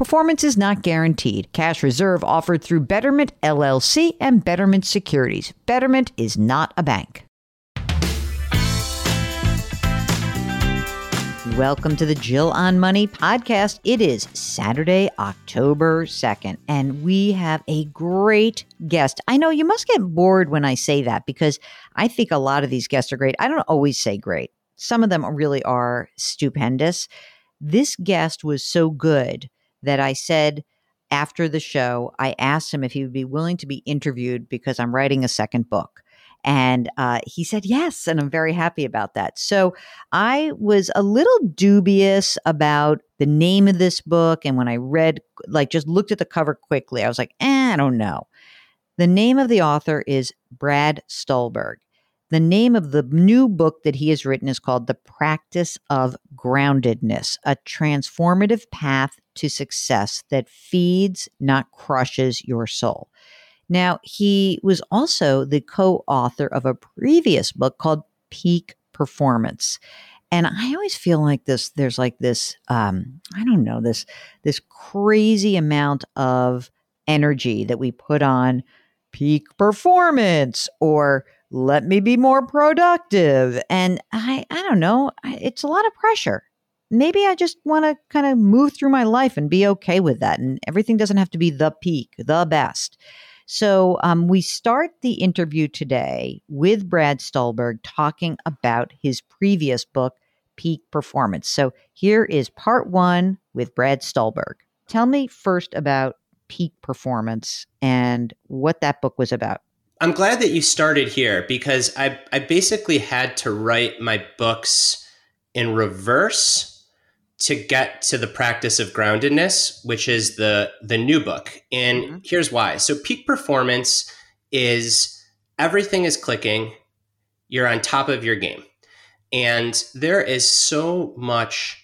Performance is not guaranteed. Cash reserve offered through Betterment LLC and Betterment Securities. Betterment is not a bank. Welcome to the Jill on Money podcast. It is Saturday, October 2nd, and we have a great guest. I know you must get bored when I say that because I think a lot of these guests are great. I don't always say great, some of them really are stupendous. This guest was so good that I said after the show, I asked him if he would be willing to be interviewed because I'm writing a second book. And uh, he said yes. And I'm very happy about that. So I was a little dubious about the name of this book. And when I read, like, just looked at the cover quickly, I was like, eh, I don't know. The name of the author is Brad Stulberg. The name of the new book that he has written is called The Practice of Groundedness, a transformative path to success that feeds, not crushes your soul. Now, he was also the co author of a previous book called Peak Performance. And I always feel like this, there's like this, um, I don't know, this, this crazy amount of energy that we put on peak performance or let me be more productive. And I, I don't know, it's a lot of pressure. Maybe I just want to kind of move through my life and be okay with that. And everything doesn't have to be the peak, the best. So um, we start the interview today with Brad Stulberg talking about his previous book, Peak Performance. So here is part one with Brad Stulberg. Tell me first about Peak Performance and what that book was about. I'm glad that you started here because I, I basically had to write my books in reverse to get to the practice of groundedness, which is the the new book. And mm-hmm. here's why. So peak performance is everything is clicking, you're on top of your game. And there is so much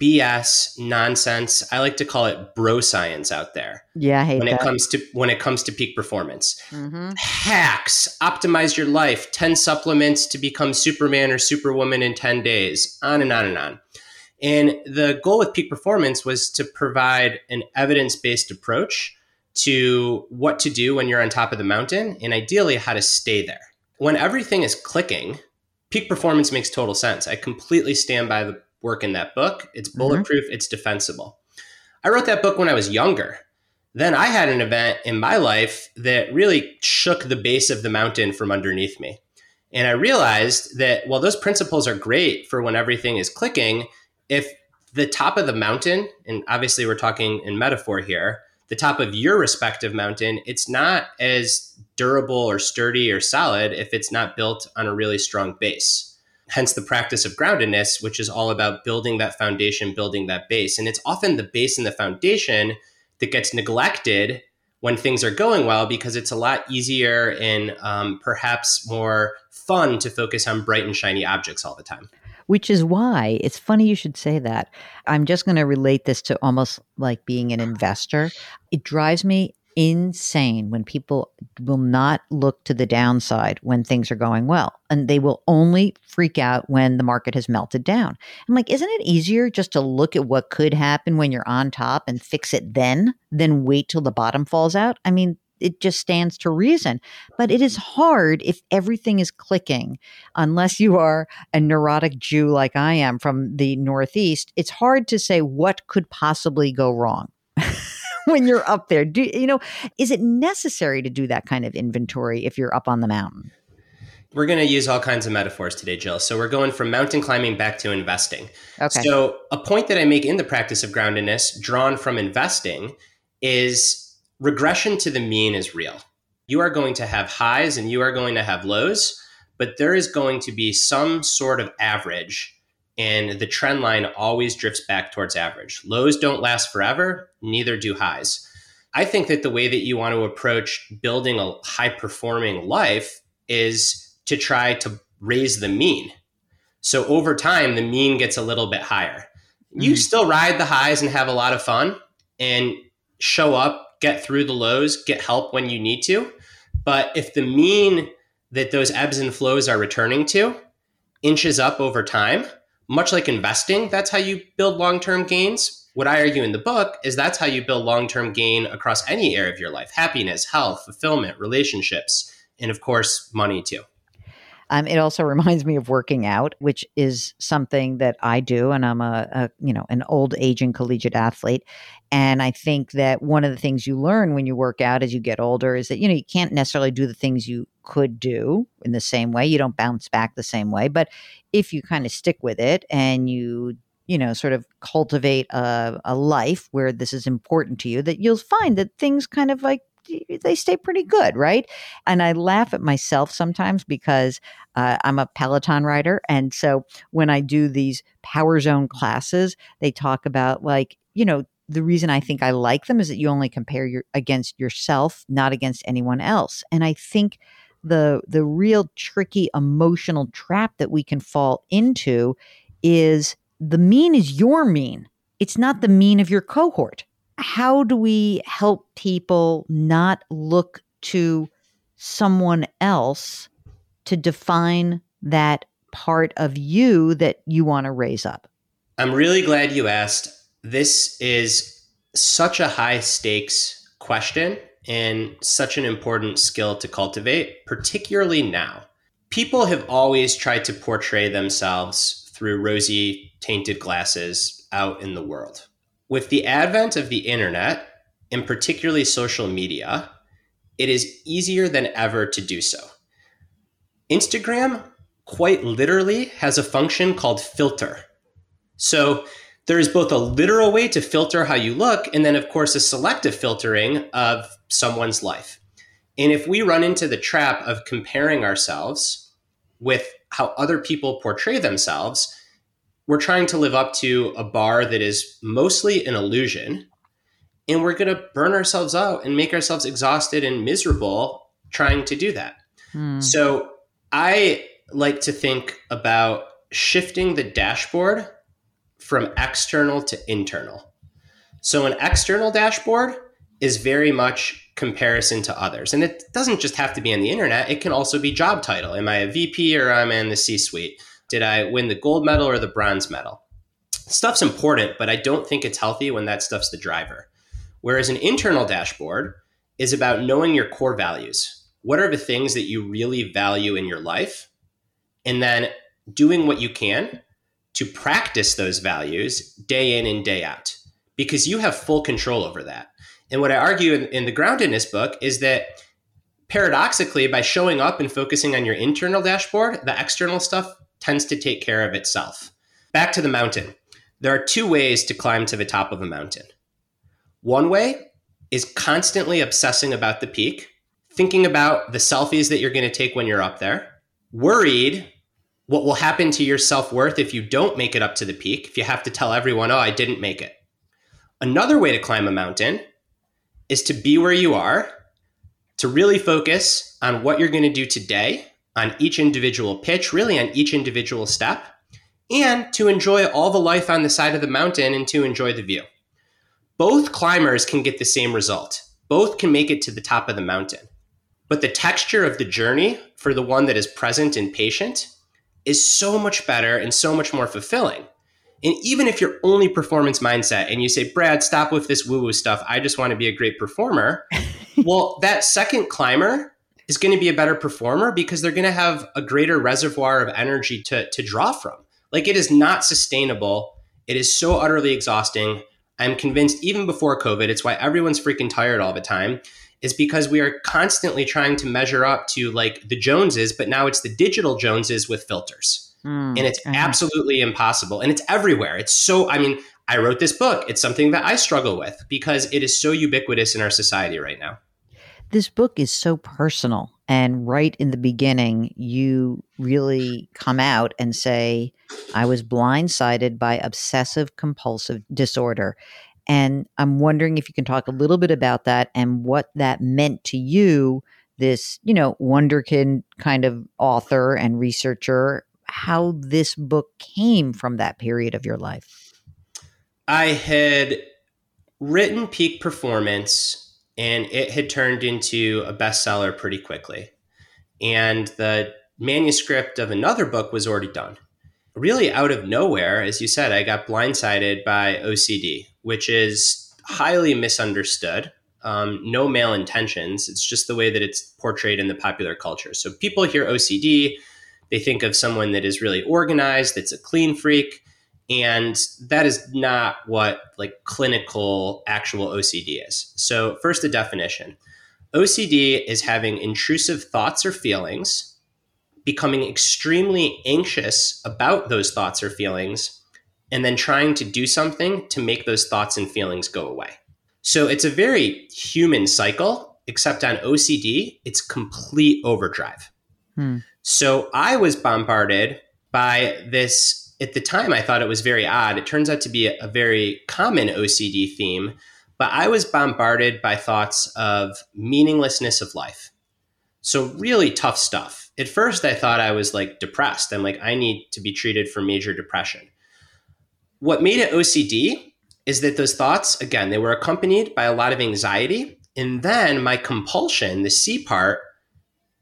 BS nonsense. I like to call it bro science out there. Yeah, when that. it comes to when it comes to peak performance. Mm-hmm. Hacks, optimize your life, 10 supplements to become Superman or Superwoman in 10 days, on and on and on. And the goal with peak performance was to provide an evidence-based approach to what to do when you're on top of the mountain and ideally how to stay there. When everything is clicking, peak performance makes total sense. I completely stand by the work in that book. It's mm-hmm. bulletproof, mm-hmm. it's defensible. I wrote that book when I was younger. Then I had an event in my life that really shook the base of the mountain from underneath me. And I realized that while those principles are great for when everything is clicking, if the top of the mountain, and obviously we're talking in metaphor here, the top of your respective mountain, it's not as durable or sturdy or solid if it's not built on a really strong base hence the practice of groundedness, which is all about building that foundation, building that base. And it's often the base and the foundation that gets neglected when things are going well because it's a lot easier and um, perhaps more fun to focus on bright and shiny objects all the time. Which is why it's funny you should say that. I'm just going to relate this to almost like being an investor. It drives me insane when people will not look to the downside when things are going well and they will only freak out when the market has melted down. I'm like, isn't it easier just to look at what could happen when you're on top and fix it then than wait till the bottom falls out? I mean, it just stands to reason. But it is hard if everything is clicking, unless you are a neurotic Jew like I am from the Northeast. It's hard to say what could possibly go wrong. when you're up there do you know is it necessary to do that kind of inventory if you're up on the mountain we're going to use all kinds of metaphors today, Jill. So we're going from mountain climbing back to investing. Okay. So a point that I make in the practice of groundedness, drawn from investing, is regression to the mean is real. You are going to have highs and you are going to have lows, but there is going to be some sort of average, and the trend line always drifts back towards average. Lows don't last forever, neither do highs. I think that the way that you want to approach building a high performing life is to try to raise the mean. So over time, the mean gets a little bit higher. You mm-hmm. still ride the highs and have a lot of fun and show up get through the lows, get help when you need to. But if the mean that those ebbs and flows are returning to inches up over time, much like investing, that's how you build long term gains. What I argue in the book is that's how you build long term gain across any area of your life happiness, health, fulfillment, relationships, and of course, money too. Um, it also reminds me of working out, which is something that I do, and I'm a, a, you know an old aging collegiate athlete. And I think that one of the things you learn when you work out as you get older is that you know you can't necessarily do the things you could do in the same way. You don't bounce back the same way, but if you kind of stick with it and you you know, sort of cultivate a, a life where this is important to you, that you'll find that things kind of like they stay pretty good, right? And I laugh at myself sometimes because uh, I'm a Peloton rider. And so when I do these Power Zone classes, they talk about like, you know, the reason I think I like them is that you only compare your against yourself, not against anyone else. And I think the the real tricky emotional trap that we can fall into is the mean is your mean. It's not the mean of your cohort how do we help people not look to someone else to define that part of you that you want to raise up? I'm really glad you asked. This is such a high stakes question and such an important skill to cultivate, particularly now. People have always tried to portray themselves through rosy tainted glasses out in the world. With the advent of the internet, and particularly social media, it is easier than ever to do so. Instagram quite literally has a function called filter. So there is both a literal way to filter how you look, and then, of course, a selective filtering of someone's life. And if we run into the trap of comparing ourselves with how other people portray themselves, we're trying to live up to a bar that is mostly an illusion and we're going to burn ourselves out and make ourselves exhausted and miserable trying to do that. Hmm. So I like to think about shifting the dashboard from external to internal. So an external dashboard is very much comparison to others. And it doesn't just have to be on the internet, it can also be job title. Am I a VP or am I in the C suite? Did I win the gold medal or the bronze medal? Stuff's important, but I don't think it's healthy when that stuff's the driver. Whereas an internal dashboard is about knowing your core values. What are the things that you really value in your life? And then doing what you can to practice those values day in and day out because you have full control over that. And what I argue in, in the groundedness book is that paradoxically, by showing up and focusing on your internal dashboard, the external stuff tends to take care of itself. Back to the mountain. There are two ways to climb to the top of a mountain. One way is constantly obsessing about the peak, thinking about the selfies that you're going to take when you're up there, worried what will happen to your self worth if you don't make it up to the peak, if you have to tell everyone, oh, I didn't make it. Another way to climb a mountain is to be where you are, to really focus on what you're going to do today on each individual pitch, really on each individual step, and to enjoy all the life on the side of the mountain and to enjoy the view. Both climbers can get the same result. both can make it to the top of the mountain. But the texture of the journey for the one that is present and patient is so much better and so much more fulfilling. And even if you're only performance mindset and you say, Brad, stop with this woo woo stuff, I just want to be a great performer. well, that second climber is going to be a better performer because they're going to have a greater reservoir of energy to, to draw from. Like it is not sustainable. It is so utterly exhausting. I'm convinced even before COVID, it's why everyone's freaking tired all the time, is because we are constantly trying to measure up to like the Joneses, but now it's the digital Joneses with filters. Mm, and it's uh-huh. absolutely impossible. And it's everywhere. It's so, I mean, I wrote this book. It's something that I struggle with because it is so ubiquitous in our society right now. This book is so personal. And right in the beginning, you really come out and say, I was blindsided by obsessive compulsive disorder. And I'm wondering if you can talk a little bit about that and what that meant to you, this, you know, wonderkin kind of author and researcher, how this book came from that period of your life. I had written Peak Performance and it had turned into a bestseller pretty quickly. And the manuscript of another book was already done. Really, out of nowhere, as you said, I got blindsided by OCD, which is highly misunderstood. Um, no malintentions. It's just the way that it's portrayed in the popular culture. So people hear OCD, they think of someone that is really organized, that's a clean freak. And that is not what like clinical actual OCD is. So, first, the definition OCD is having intrusive thoughts or feelings, becoming extremely anxious about those thoughts or feelings, and then trying to do something to make those thoughts and feelings go away. So, it's a very human cycle, except on OCD, it's complete overdrive. Hmm. So I was bombarded by this. At the time, I thought it was very odd. It turns out to be a, a very common OCD theme, but I was bombarded by thoughts of meaninglessness of life. So, really tough stuff. At first, I thought I was like depressed. I'm like, I need to be treated for major depression. What made it OCD is that those thoughts, again, they were accompanied by a lot of anxiety. And then my compulsion, the C part,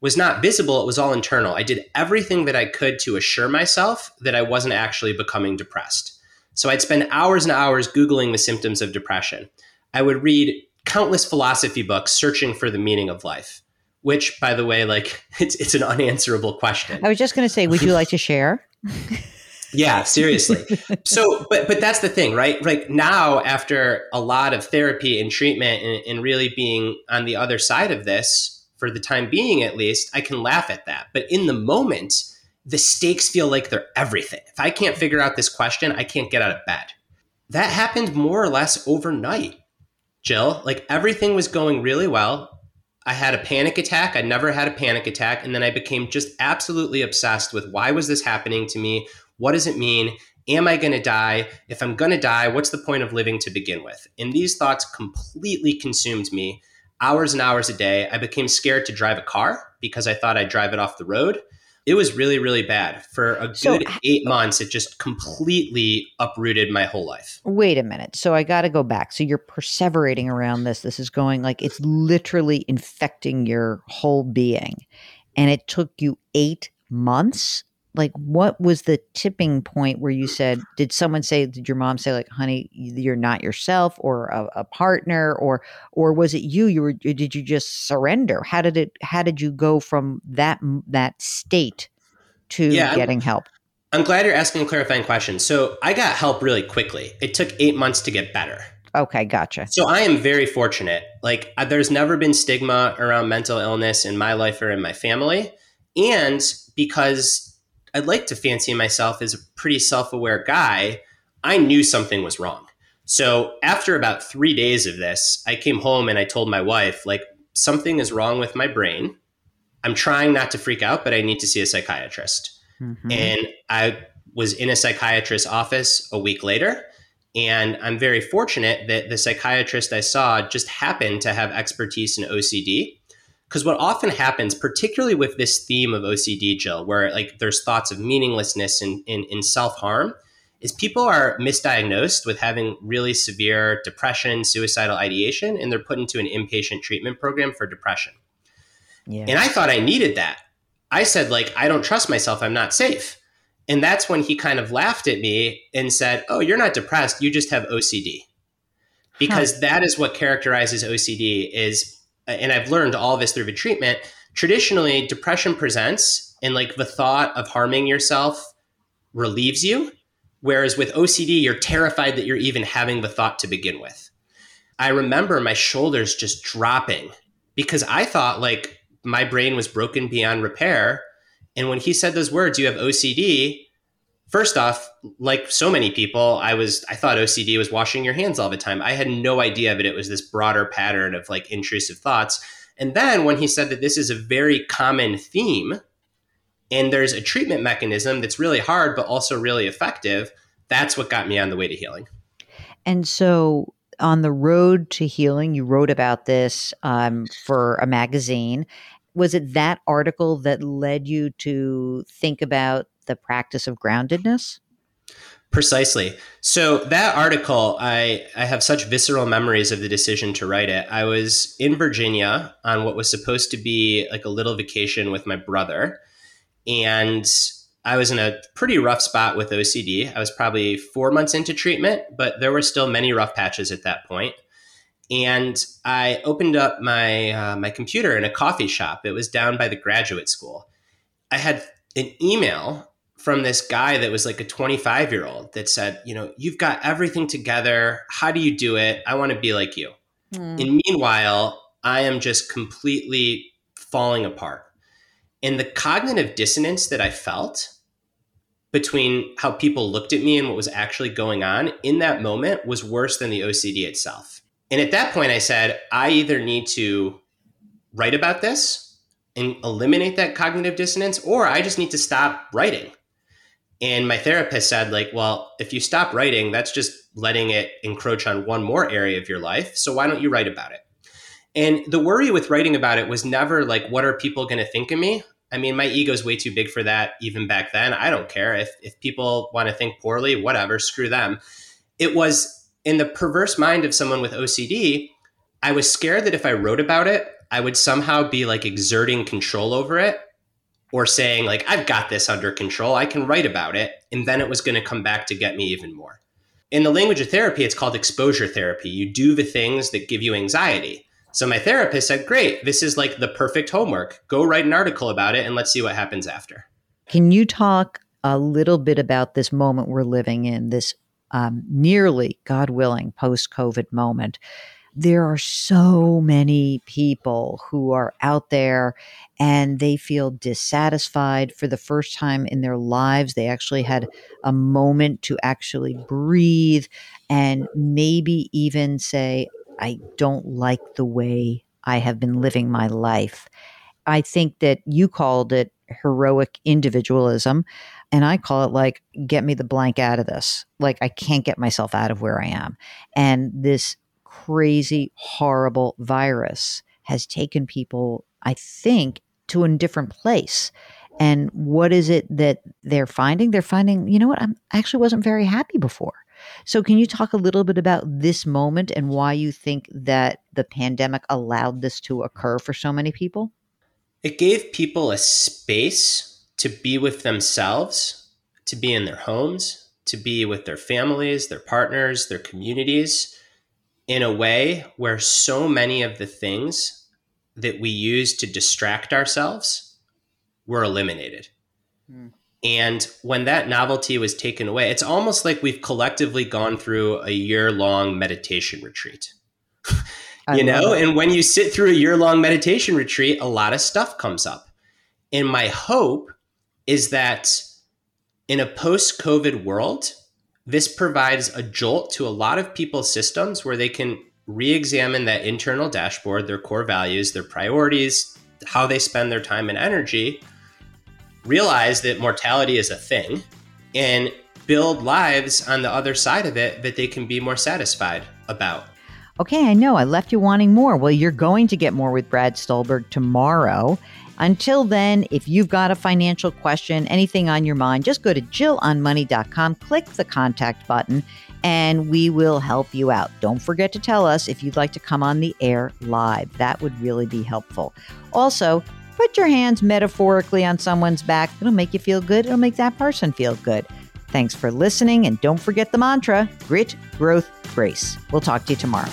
was not visible. It was all internal. I did everything that I could to assure myself that I wasn't actually becoming depressed. So I'd spend hours and hours Googling the symptoms of depression. I would read countless philosophy books searching for the meaning of life, which, by the way, like it's, it's an unanswerable question. I was just going to say, would you like to share? yeah, seriously. So, but but that's the thing, right? Like now, after a lot of therapy and treatment, and, and really being on the other side of this, for the time being at least, I can laugh at that. But in the moment, the stakes feel like they're everything. If I can't figure out this question, I can't get out of bed. That happened more or less overnight, Jill. Like everything was going really well. I had a panic attack. I never had a panic attack. And then I became just absolutely obsessed with why was this happening to me? What does it mean? Am I going to die? If I'm going to die, what's the point of living to begin with? And these thoughts completely consumed me hours and hours a day. I became scared to drive a car because I thought I'd drive it off the road. It was really, really bad. For a good so, eight months, it just completely uprooted my whole life. Wait a minute. So I got to go back. So you're perseverating around this. This is going like it's literally infecting your whole being. And it took you eight months like what was the tipping point where you mm. said did someone say did your mom say like honey you're not yourself or a, a, partner or or was it you you were did you just surrender? How did it how did you go from that that state to yeah, getting I'm, help? I'm glad you're asking a clarifying question. So i got help really quickly. It took eight months to get better. Okay gotcha. So i am very fortunate. Like there's never been stigma around mental illness in my life or in my family. And because I'd like to fancy myself as a pretty self aware guy, I knew something was wrong. So after about three days of this, I came home and I told my wife, like, something is wrong with my brain. I'm trying not to freak out, but I need to see a psychiatrist. Mm-hmm. And I was in a psychiatrist's office a week later. And I'm very fortunate that the psychiatrist I saw just happened to have expertise in OCD. Because what often happens, particularly with this theme of OCD, Jill, where like there's thoughts of meaninglessness and, and, and self harm, is people are misdiagnosed with having really severe depression, suicidal ideation, and they're put into an inpatient treatment program for depression. Yeah. And I thought I needed that. I said, like, I don't trust myself. I'm not safe. And that's when he kind of laughed at me and said, Oh, you're not depressed. You just have OCD. Because huh. that is what characterizes OCD is, and I've learned all this through the treatment. Traditionally, depression presents and like the thought of harming yourself relieves you. Whereas with OCD, you're terrified that you're even having the thought to begin with. I remember my shoulders just dropping because I thought like my brain was broken beyond repair. And when he said those words, you have OCD, first off, like so many people, I was I thought OCD was washing your hands all the time. I had no idea that it was this broader pattern of like intrusive thoughts. And then when he said that this is a very common theme and there's a treatment mechanism that's really hard but also really effective, that's what got me on the way to healing. And so on the road to healing, you wrote about this um, for a magazine. Was it that article that led you to think about the practice of groundedness? Precisely. So that article, I, I have such visceral memories of the decision to write it. I was in Virginia on what was supposed to be like a little vacation with my brother. And I was in a pretty rough spot with OCD. I was probably four months into treatment, but there were still many rough patches at that point. And I opened up my uh, my computer in a coffee shop. It was down by the graduate school. I had an email from this guy that was like a 25 year old that said, you know, you've got everything together. How do you do it? I want to be like you. Mm. And meanwhile, I am just completely falling apart. And the cognitive dissonance that I felt between how people looked at me and what was actually going on in that moment was worse than the OCD itself. And at that point, I said, I either need to write about this and eliminate that cognitive dissonance, or I just need to stop writing and my therapist said, like, well, if you stop writing, that's just letting it encroach on one more area of your life. So why don't you write about it? And the worry with writing about it was never like, what are people going to think of me? I mean, my ego's way too big for that even back then. I don't care. If, if people want to think poorly, whatever, screw them. It was in the perverse mind of someone with OCD, I was scared that if I wrote about it, I would somehow be like exerting control over it or saying like I've got this under control, I can write about it, and then it was going to come back to get me even more. In the language of therapy, it's called exposure therapy. You do the things that give you anxiety. So my therapist said, "Great, this is like the perfect homework. Go write an article about it and let's see what happens after." Can you talk a little bit about this moment we're living in, this um, nearly, God willing, post COVID moment? There are so many people who are out there and they feel dissatisfied for the first time in their lives. They actually had a moment to actually breathe and maybe even say, I don't like the way I have been living my life. I think that you called it heroic individualism. And I call it like, get me the blank out of this. Like, I can't get myself out of where I am. And this crazy, horrible virus has taken people, I think, to a different place. And what is it that they're finding? They're finding, you know what, I'm, actually wasn't very happy before. So, can you talk a little bit about this moment and why you think that the pandemic allowed this to occur for so many people? It gave people a space to be with themselves, to be in their homes, to be with their families, their partners, their communities, in a way where so many of the things that we use to distract ourselves were eliminated. Mm. And when that novelty was taken away, it's almost like we've collectively gone through a year long meditation retreat. you know, and when you sit through a year long meditation retreat, a lot of stuff comes up. And my hope is that in a post COVID world, this provides a jolt to a lot of people's systems where they can re-examine that internal dashboard, their core values, their priorities, how they spend their time and energy, realize that mortality is a thing, and build lives on the other side of it that they can be more satisfied about. Okay, I know I left you wanting more. Well, you're going to get more with Brad Stulberg tomorrow. Until then, if you've got a financial question, anything on your mind, just go to jillonmoney.com, click the contact button, and we will help you out. Don't forget to tell us if you'd like to come on the air live. That would really be helpful. Also, put your hands metaphorically on someone's back. It'll make you feel good, it'll make that person feel good. Thanks for listening, and don't forget the mantra grit, growth, grace. We'll talk to you tomorrow.